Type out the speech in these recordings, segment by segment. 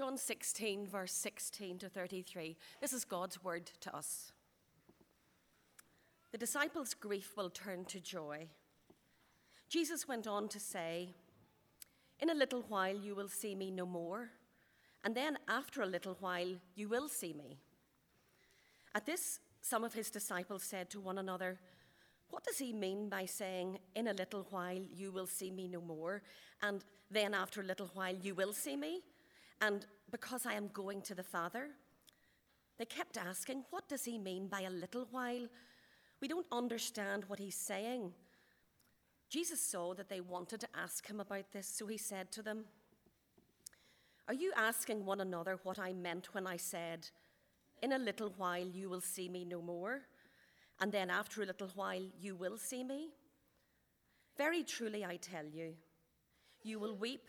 John 16, verse 16 to 33. This is God's word to us. The disciples' grief will turn to joy. Jesus went on to say, In a little while you will see me no more, and then after a little while you will see me. At this, some of his disciples said to one another, What does he mean by saying, In a little while you will see me no more, and then after a little while you will see me? And because I am going to the Father. They kept asking, What does he mean by a little while? We don't understand what he's saying. Jesus saw that they wanted to ask him about this, so he said to them, Are you asking one another what I meant when I said, In a little while you will see me no more, and then after a little while you will see me? Very truly I tell you, you will weep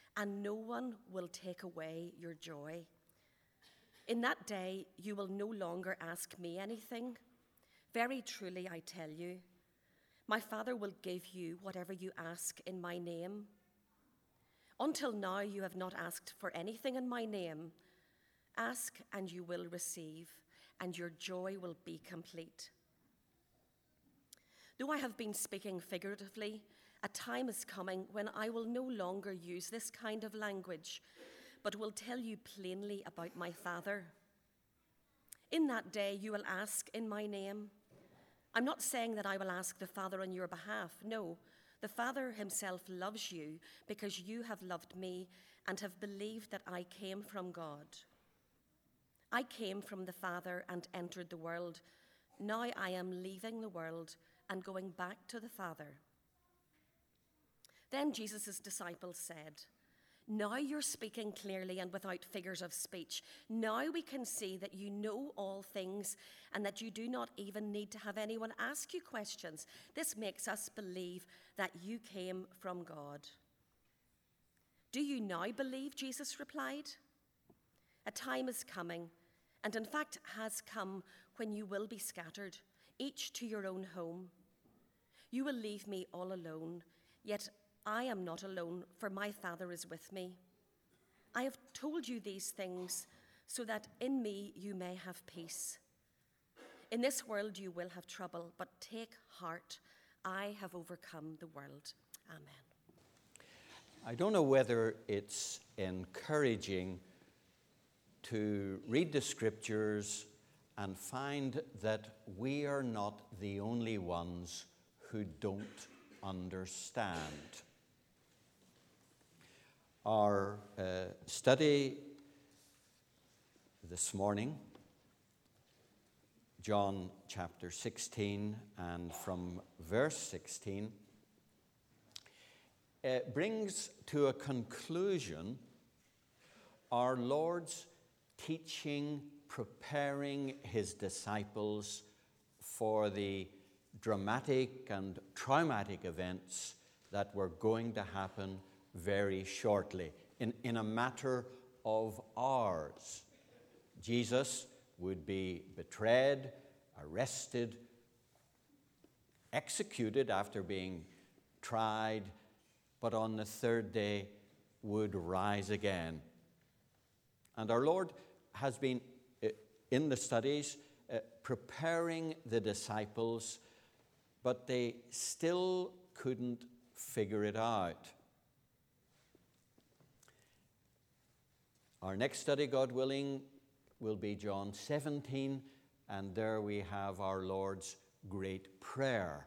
and no one will take away your joy. In that day, you will no longer ask me anything. Very truly, I tell you, my Father will give you whatever you ask in my name. Until now, you have not asked for anything in my name. Ask, and you will receive, and your joy will be complete. Though I have been speaking figuratively, a time is coming when I will no longer use this kind of language, but will tell you plainly about my Father. In that day, you will ask in my name. I'm not saying that I will ask the Father on your behalf. No, the Father himself loves you because you have loved me and have believed that I came from God. I came from the Father and entered the world. Now I am leaving the world and going back to the Father. Then Jesus' disciples said, Now you're speaking clearly and without figures of speech. Now we can see that you know all things and that you do not even need to have anyone ask you questions. This makes us believe that you came from God. Do you now believe? Jesus replied. A time is coming, and in fact has come, when you will be scattered, each to your own home. You will leave me all alone, yet I am not alone, for my Father is with me. I have told you these things so that in me you may have peace. In this world you will have trouble, but take heart. I have overcome the world. Amen. I don't know whether it's encouraging to read the scriptures and find that we are not the only ones who don't understand. Our uh, study this morning, John chapter 16, and from verse 16, uh, brings to a conclusion our Lord's teaching, preparing his disciples for the dramatic and traumatic events that were going to happen very shortly, in, in a matter of hours. Jesus would be betrayed, arrested, executed after being tried, but on the third day would rise again. And our Lord has been uh, in the studies uh, preparing the disciples, but they still couldn't figure it out. Our next study, God willing, will be John 17, and there we have our Lord's great prayer.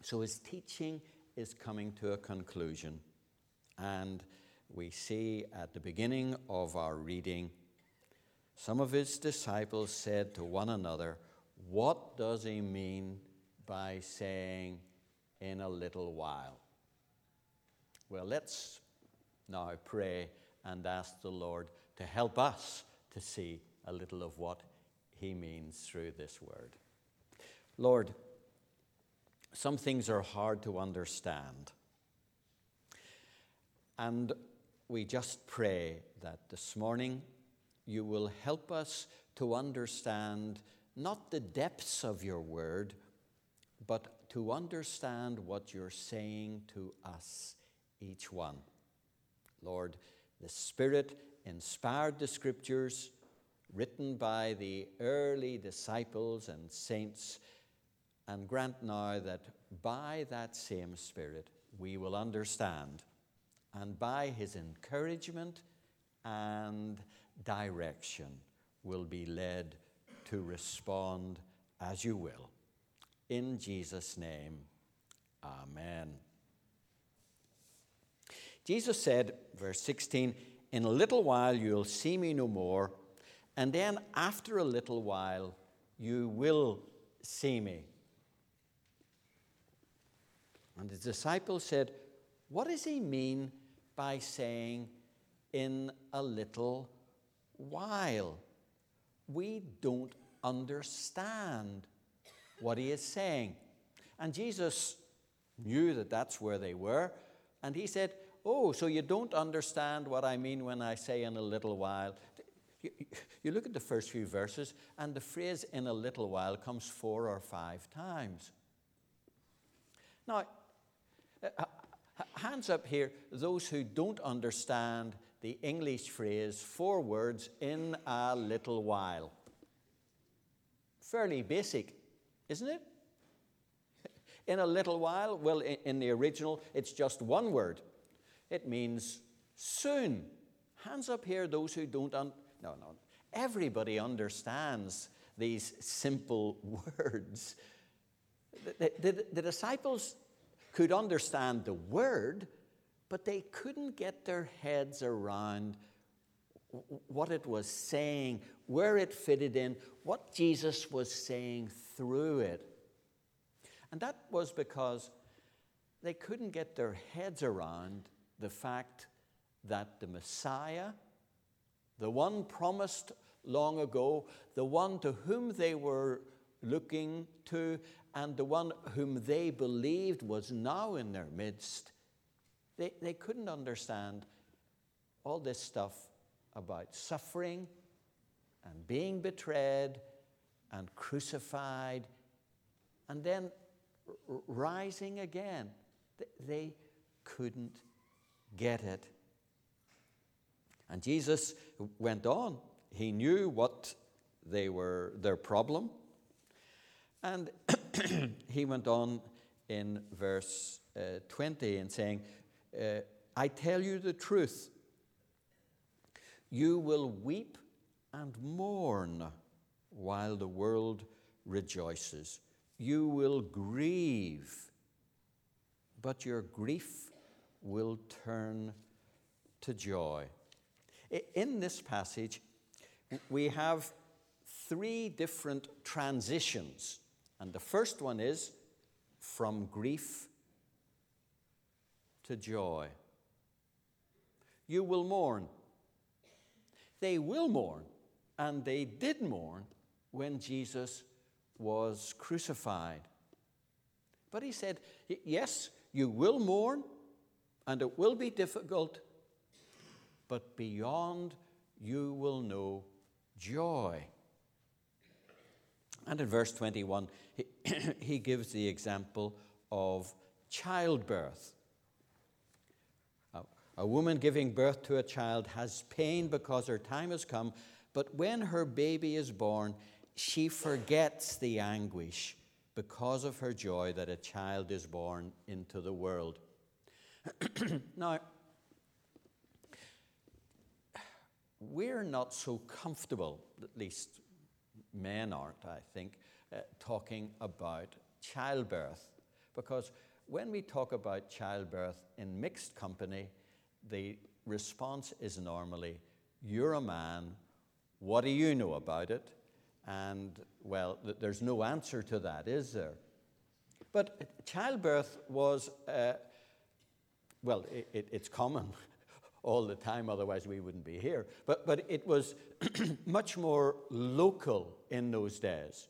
So his teaching is coming to a conclusion, and we see at the beginning of our reading some of his disciples said to one another, What does he mean by saying, in a little while? Well, let's now pray and ask the Lord to help us to see a little of what he means through this word. Lord, some things are hard to understand. And we just pray that this morning you will help us to understand not the depths of your word, but to understand what you're saying to us, each one. Lord, the Spirit inspired the scriptures written by the early disciples and saints, and grant now that by that same Spirit we will understand, and by his encouragement and direction will be led to respond as you will. In Jesus' name, Amen. Jesus said, verse 16, In a little while you'll see me no more, and then after a little while you will see me. And the disciples said, What does he mean by saying, in a little while? We don't understand what he is saying. And Jesus knew that that's where they were, and he said, Oh, so you don't understand what I mean when I say in a little while. You, look at the first few verses, and the phrase in a little while comes four or five times. Now, uh, hands up here, those who don't understand the English phrase, four words, in a little while. Fairly basic, isn't it? In a little while, well, in the original, it's just one word. It means soon. Hands up here, those who don't. Un- no, no. Everybody understands these simple words. The, the, the, disciples could understand the word, but they couldn't get their heads around what it was saying, where it fitted in, what Jesus was saying through it. And that was because they couldn't get their heads around the fact that the Messiah, the one promised long ago, the one to whom they were looking to, and the one whom they believed was now in their midst, they, they couldn't understand all this stuff about suffering and being betrayed and crucified and then rising again. They couldn't get it. And Jesus went on. He knew what they were, their problem. And he went on in verse uh, 20 and saying, uh, I tell you the truth. You will weep and mourn while the world rejoices. You will grieve, but your grief will turn to joy. In this passage, we have three different transitions. And the first one is from grief to joy. You will mourn. They will mourn, and they did mourn when Jesus was crucified. But he said, Yes, you will mourn, and it will be difficult, but beyond you will know joy. And in verse 21, he, he gives the example of childbirth. A, a woman giving birth to a child has pain because her time has come, but when her baby is born, she forgets the anguish because of her joy that a child is born into the world. now, we're not so comfortable, at least men aren't, I think, uh, talking about childbirth. Because when we talk about childbirth in mixed company, the response is normally, You're a man, what do you know about it? And, well, th- there's no answer to that, is there? But childbirth was uh, well, it, it, it's common all the time, otherwise, we wouldn't be here. But, but it was much more local in those days.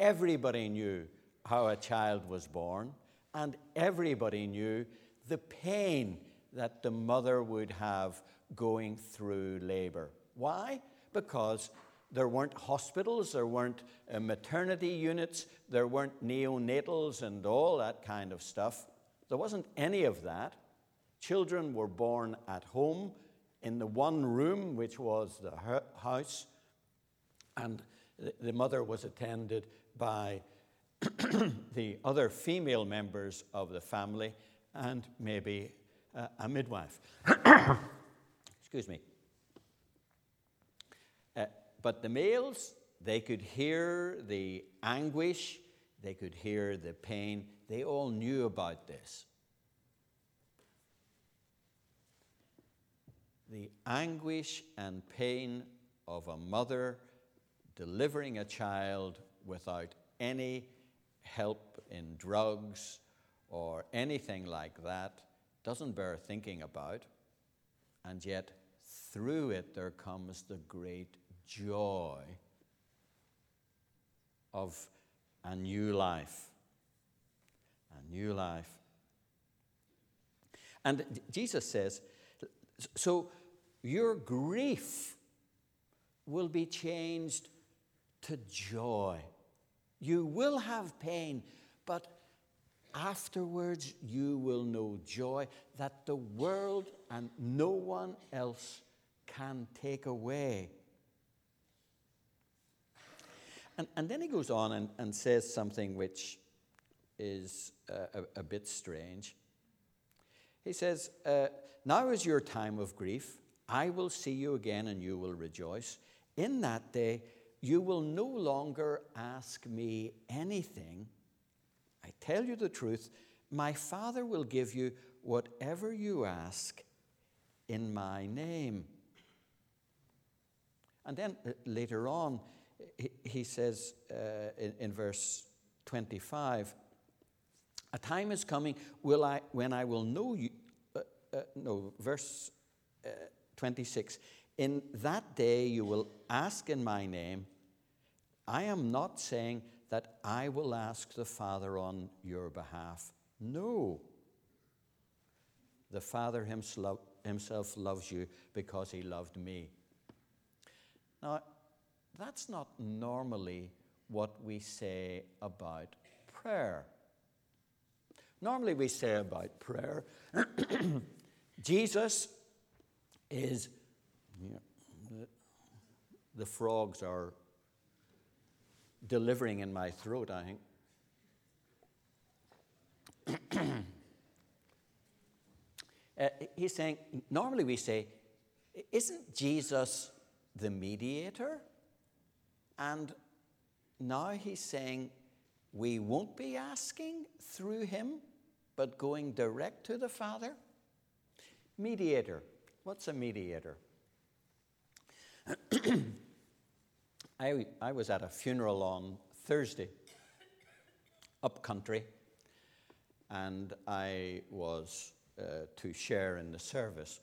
Everybody knew how a child was born, and everybody knew the pain that the mother would have going through labor. Why? Because there weren't hospitals, there weren't uh, maternity units, there weren't neonatals and all that kind of stuff. There wasn't any of that. Children were born at home in the one room, which was the house, and the mother was attended by the other female members of the family and maybe uh, a midwife. Excuse me. Uh, but the males, they could hear the anguish, they could hear the pain, they all knew about this. The anguish and pain of a mother delivering a child without any help in drugs or anything like that doesn't bear thinking about, and yet through it there comes the great joy of a new life. A new life. And Jesus says, so your grief will be changed to joy. You will have pain, but afterwards you will know joy that the world and no one else can take away. And, and then he goes on and, and says something which is uh, a, a, bit strange. He says, uh, Now is your time of grief. I will see you again and you will rejoice. In that day, you will no longer ask me anything. I tell you the truth, my Father will give you whatever you ask in my name. And then uh, later on, he, says uh, in, in verse 25, a time is coming will I, when I will know you. Uh, uh, no, verse uh, 26. In that day you will ask in my name. I am not saying that I will ask the Father on your behalf. No. The Father himself loves you because he loved me. Now, that's not normally what we say about prayer. Normally, we say about prayer, Jesus is, the frogs are delivering in my throat, I think. uh, he's saying, normally we say, isn't Jesus the mediator? And now he's saying, we won't be asking through him, but going direct to the Father. Mediator. What's a mediator? I, I was at a funeral on Thursday, up country, and I was uh, to share in the service.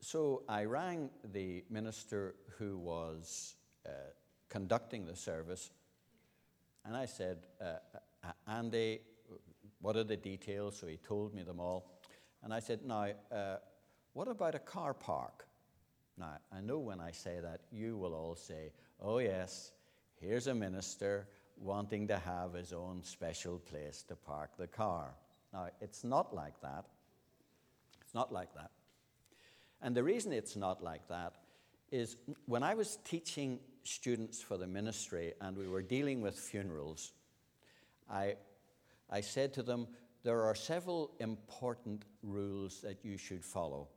So I rang the minister who was uh, conducting the service, and I said, uh, uh, Andy, what are the details? So he told me them all. And I said, Now, uh, what about a car park? Now, I know when I say that, you will all say, oh, yes, here's a minister wanting to have his own special place to park the car. Now, it's not like that. It's not like that. And the reason it's not like that is when I was teaching students for the ministry and we were dealing with funerals, I, I said to them, there are several important rules that you should follow.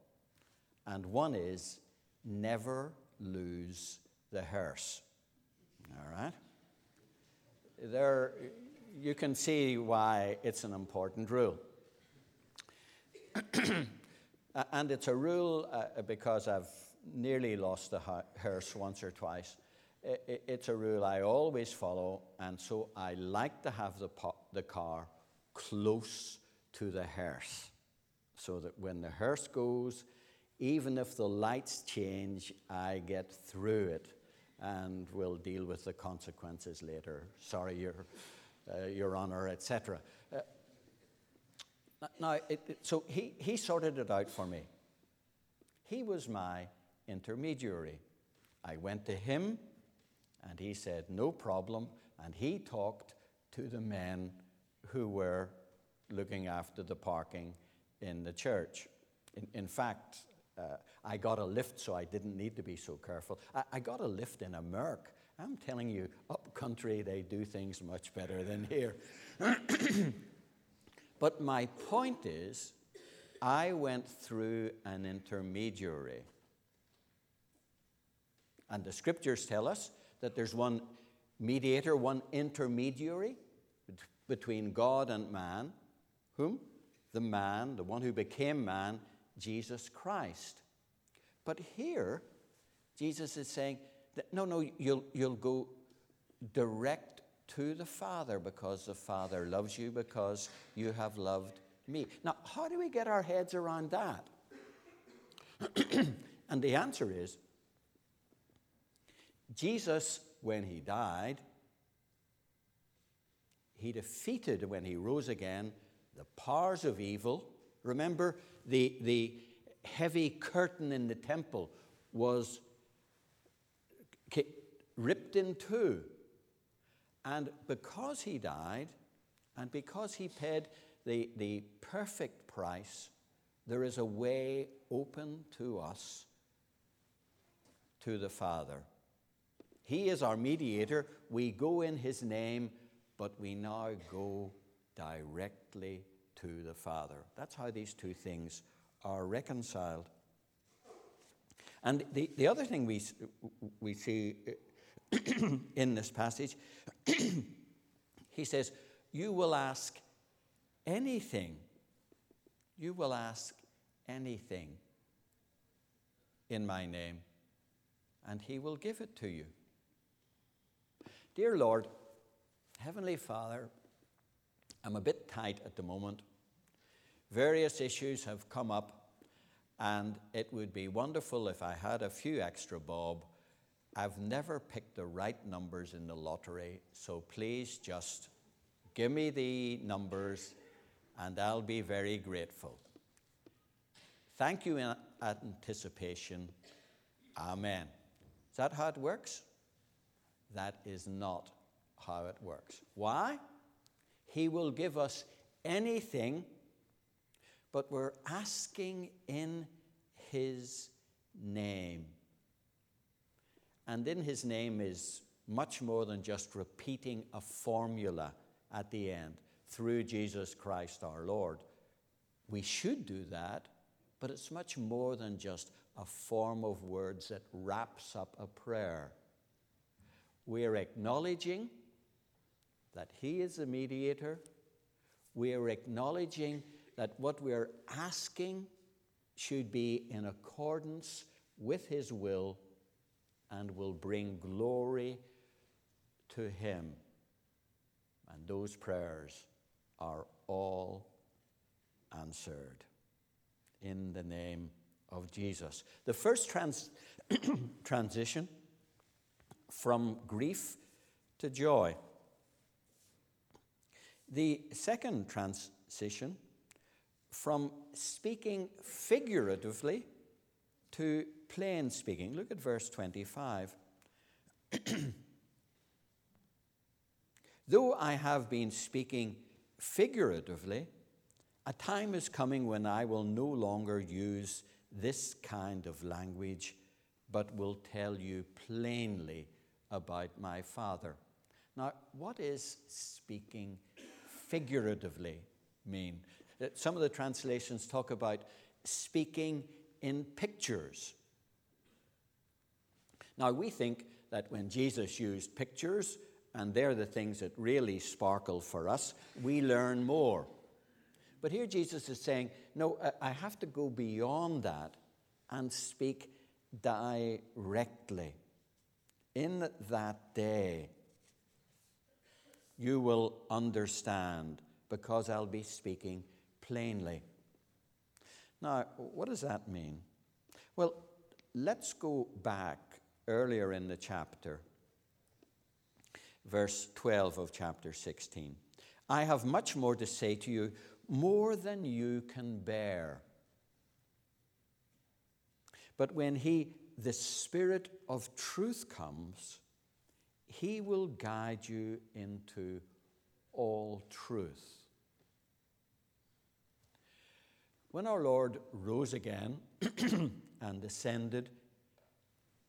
And one is never lose the hearse. All right? There, you can see why it's an important rule. and it's a rule uh, because I've nearly lost the hearse once or twice. It's a rule I always follow, and so I like to have the, the car close to the hearse so that when the hearse goes, even if the lights change, I get through it and we'll deal with the consequences later. Sorry, Your, uh, Your Honor, etc. Uh, now, it, it, so he, he sorted it out for me. He was my intermediary. I went to him and he said, No problem. And he talked to the men who were looking after the parking in the church. In, in fact, uh, I got a lift, so I didn't need to be so careful. I, I got a lift in a Merc. I'm telling you, up country, they do things much better than here. but my point is, I went through an intermediary. And the scriptures tell us that there's one mediator, one intermediary between God and man. Whom? The man, the one who became man, Jesus Christ. But here, Jesus is saying that no, no, you'll, you'll go direct to the Father because the Father loves you, because you have loved me. Now, how do we get our heads around that? and the answer is Jesus, when he died, he defeated, when he rose again, the powers of evil. Remember, the, the heavy curtain in the temple was ripped in two. And because he died, and because he paid the, the perfect price, there is a way open to us to the Father. He is our mediator. We go in his name, but we now go directly to the Father. That's how these two things are reconciled. And the, the other thing we, we see uh, in this passage, he says, You will ask anything. You will ask anything in my name, and he will give it to you. Dear Lord, Heavenly Father, I'm a bit tight at the moment. Various issues have come up, and it would be wonderful if I had a few extra bob. I've never picked the right numbers in the lottery, so please just give me the numbers and I'll be very grateful. Thank you in anticipation. Amen. Is that how it works? That is not how it works. Why? He will give us anything but we're asking in His name. And in His name is much more than just repeating a formula at the end through Jesus Christ our Lord. We should do that, but it's much more than just a form of words that wraps up a prayer. We are acknowledging that He is the mediator. We are acknowledging that what we're asking should be in accordance with His will and will bring glory to Him. And those prayers are all answered in the name of Jesus. The first trans- transition from grief to joy. The second transition from speaking figuratively to plain speaking. Look at verse 25. Though I have been speaking figuratively, a time is coming when I will no longer use this kind of language, but will tell you plainly about my Father. Now, what is speaking figuratively mean? Some of the translations talk about speaking in pictures. Now, we think that when Jesus used pictures, and they're the things that really sparkle for us, we learn more. But here Jesus is saying, no, I have to go beyond that and speak directly. In that day, you will understand because I'll be speaking plainly. Now, what does that mean? Well, let's go back earlier in the chapter, verse 12 of chapter 16. I have much more to say to you, more than you can bear. But when he, the Spirit of truth, comes, he will guide you into all truth. When our Lord rose again and ascended,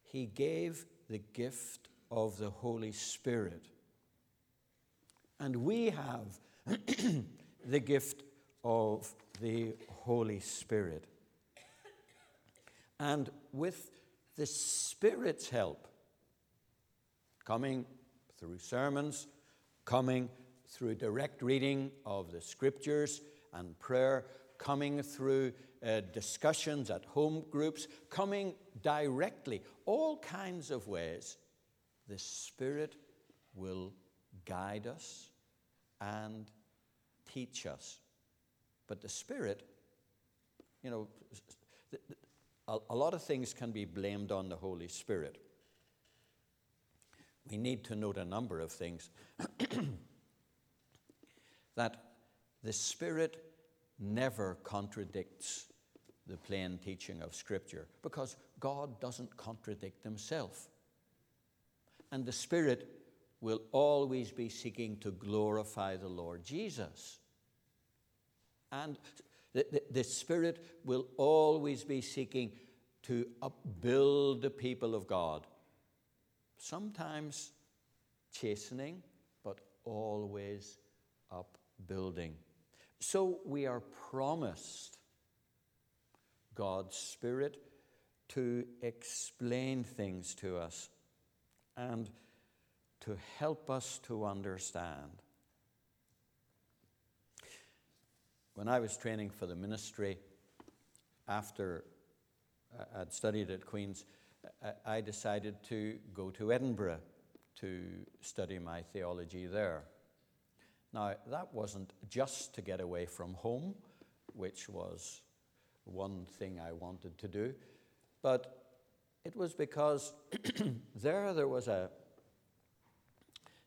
he gave the gift of the Holy Spirit. And we have the gift of the Holy Spirit. And with the Spirit's help, coming through sermons, coming through direct reading of the scriptures and prayer, coming through uh, discussions at home groups, coming directly, all kinds of ways, the Spirit will guide us and teach us. But the Spirit, you know, a lot of things can be blamed on the Holy Spirit. We need to note a number of things. that the Spirit never contradicts the plain teaching of Scripture because God doesn't contradict Himself. And the Spirit will always be seeking to glorify the Lord Jesus. And the, the, the, Spirit will always be seeking to upbuild the people of God. Sometimes chastening, but always upbuilding. So we are promised God's Spirit to explain things to us and to help us to understand. When I was training for the ministry, after uh, I'd studied at Queen's, I decided to go to Edinburgh to study my theology there. Now, that wasn't just to get away from home, which was one thing I wanted to do, but it was because there there was a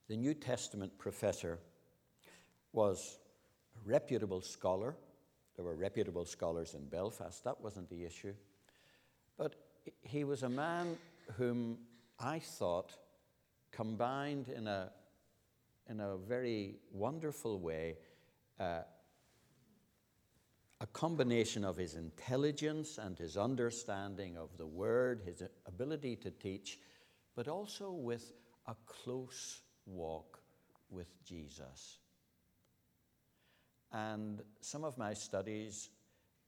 the New Testament professor was a reputable scholar. There were reputable scholars in Belfast. That wasn't the issue. But he was a man whom I thought combined in a in a very wonderful way uh, a combination of his intelligence and his understanding of the word, his ability to teach, but also with a close walk with Jesus. And some of my studies,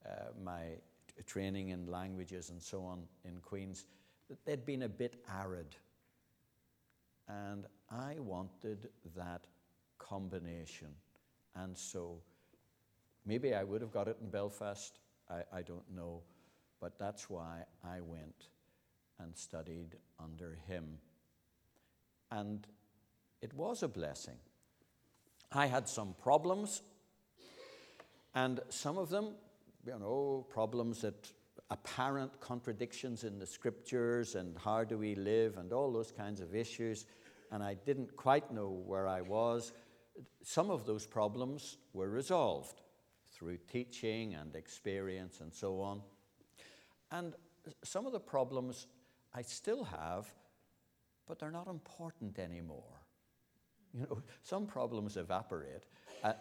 uh, my training in languages and so on in Queen's, they'd been a bit arid. And I wanted that combination. And so maybe I would have got it in Belfast, I, I don't know, but that's why I went and studied under him. And it was a blessing. I had some problems, and some of them, you know, problems that apparent contradictions in the scriptures and how do we live and all those kinds of issues and I didn't quite know where I was, some of those problems were resolved through teaching and experience and so on. And some of the problems I still have, but they're not important anymore. You know, some problems evaporate,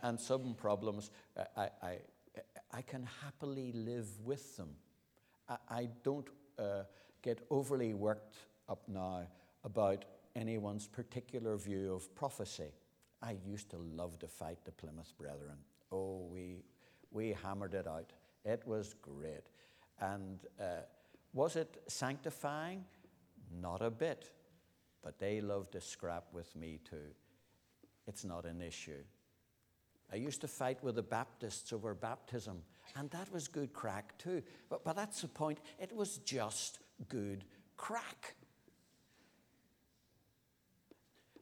and some problems I, I, I can happily live with them. I, I don't uh, get overly worked up now about anyone's particular view of prophecy. I used to love to fight the Plymouth Brethren. Oh, we, we hammered it out. It was great. And uh, was it sanctifying? Not a bit. But they loved to scrap with me too. It's not an issue. I used to fight with the Baptists over baptism, and that was good crack too. But, but that's the point. It was just good crack.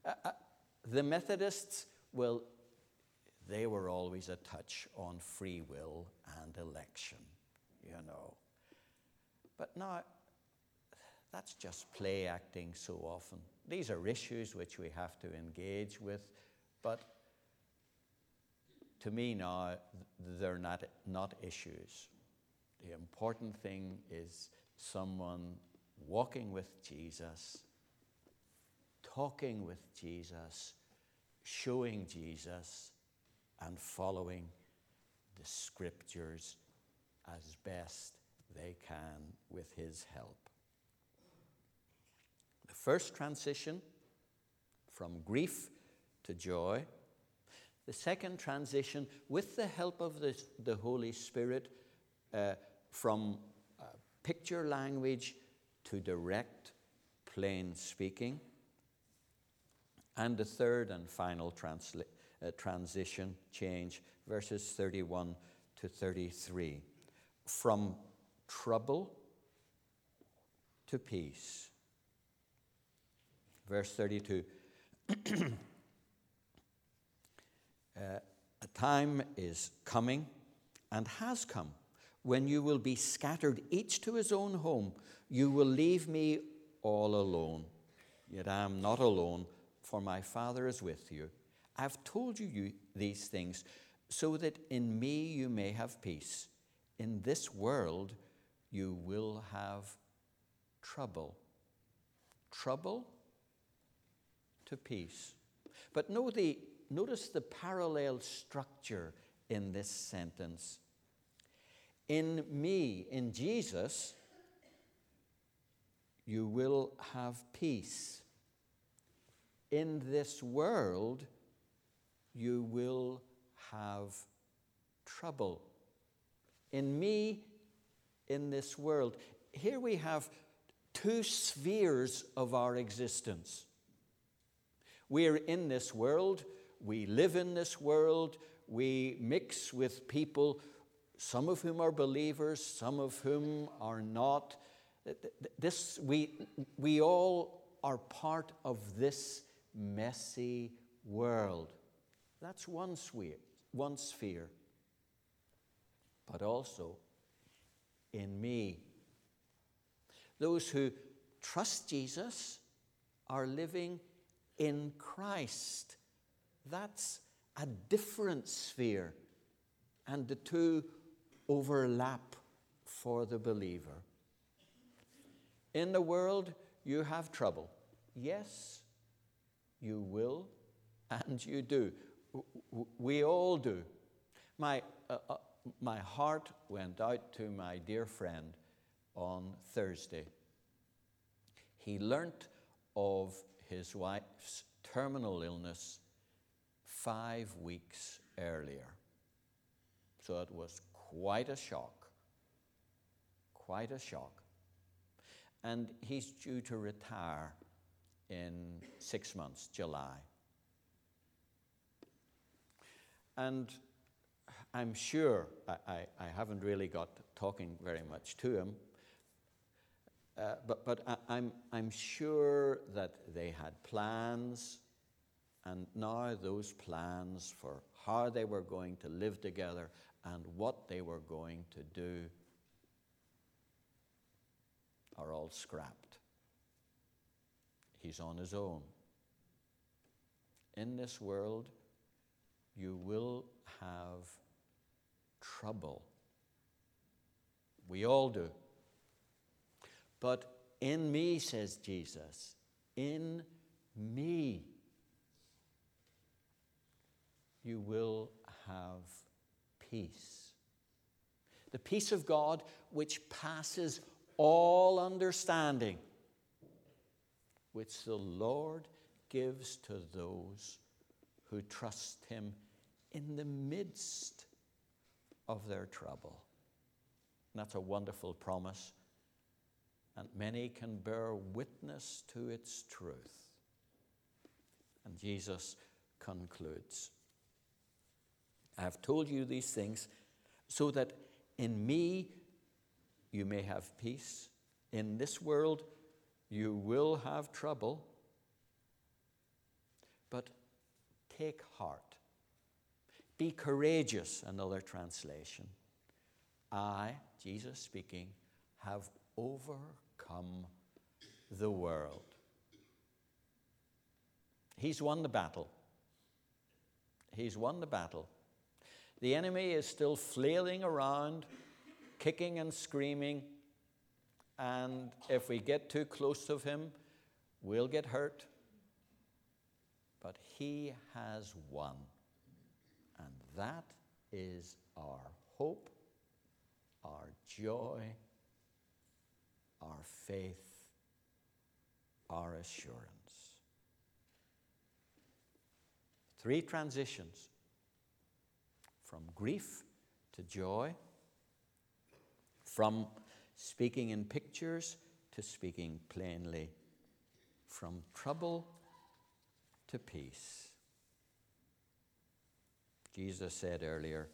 Uh, uh, the Methodists, well, they were always a touch on free will and election, you know. But now, that's just play acting so often. These are issues which we have to engage with, but to me now, they're not, not issues. The important thing is someone walking with Jesus, talking with Jesus, showing Jesus, and following the scriptures as best they can with his help. The first transition from grief to joy. The second transition, with the help of the, the Holy Spirit, uh, from uh, picture language to direct, plain speaking. And the third and final transla- uh, transition, change, verses 31 to 33. From trouble to peace. Verse 32 uh, A time is coming and has come when you will be scattered each to his own home. You will leave me all alone. Yet I am not alone, for my Father is with you. I have told you these things so that in me you may have peace. In this world you will have trouble. Trouble to peace. But know the, notice the parallel structure in this sentence. In me, in Jesus, you will have peace. In this world, you will have trouble. In me, in this world. Here we have two spheres of our existence. We're in this world, we live in this world, we mix with people, some of whom are believers, some of whom are not. This, we, we all are part of this messy world. That's one sphere, one sphere. But also in me. Those who trust Jesus are living in Christ. That's a different sphere, and the two overlap for the believer. In the world, you have trouble. Yes, you will, and you do. We all do. My, uh, uh, my heart went out to my dear friend on Thursday. He learnt of his wife's terminal illness five weeks earlier. So it was quite a shock. Quite a shock. And he's due to retire in six months, July. And I'm sure, I, I, I, haven't really got talking very much to him, uh, but, but I, I'm, I'm sure that they had plans, and now those plans for how they were going to live together and what they were going to do are all scrapped. He's on his own. In this world, you will have trouble. We all do. But in me, says Jesus, in me, you will have peace. The peace of God which passes all understanding, which the Lord gives to those who trust Him in the midst of their trouble. And that's a wonderful promise, and many can bear witness to its truth. And Jesus concludes I have told you these things so that in me you may have peace. In this world you will have trouble. But take heart. Be courageous, another translation. I, Jesus speaking, have overcome the world. He's won the battle. He's won the battle. The enemy is still flailing around, kicking and screaming, and if we get too close to him, we'll get hurt. But he has won, and that is our hope, our joy, our faith, our assurance. Three transitions from grief to joy, from speaking in pictures to speaking plainly, from trouble to peace. Jesus said earlier,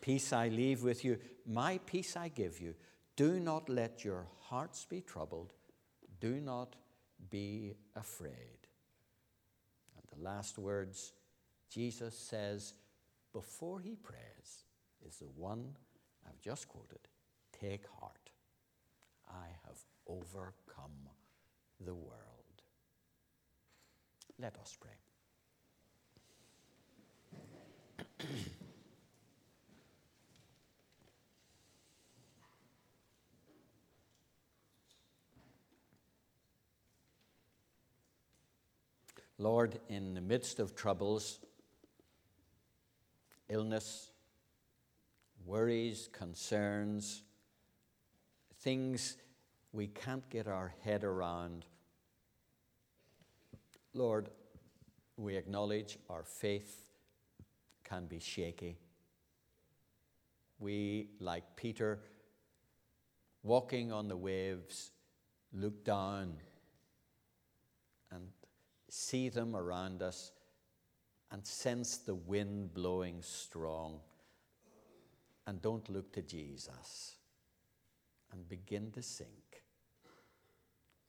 Peace I leave with you, my peace I give you. Do not let your hearts be troubled, do not be afraid. And the last words Jesus says before he prays is the one I've just quoted Take heart, I have overcome the world. Let us pray. Lord, in the midst of troubles, illness, worries, concerns, things we can't get our head around, Lord, we acknowledge our faith can be shaky. We, like Peter, walking on the waves, look down and see them around us and sense the wind blowing strong. And don't look to Jesus and begin to sink.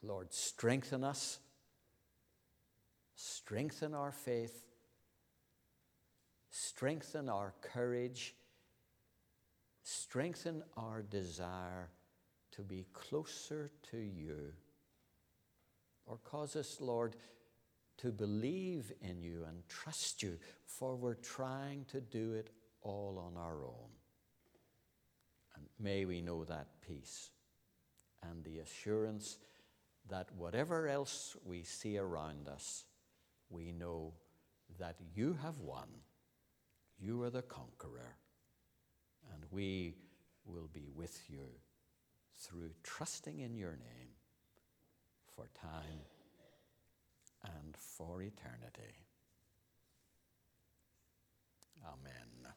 Lord, strengthen us, strengthen our faith, strengthen our courage, strengthen our desire to be closer to you. Or cause us, Lord, to believe in you and trust you, for we're trying to do it all on our own. And may we know that peace and the assurance that whatever else we see around us, we know that you have won. You are the conqueror. And we will be with you through trusting in your name for time and for eternity. Amen.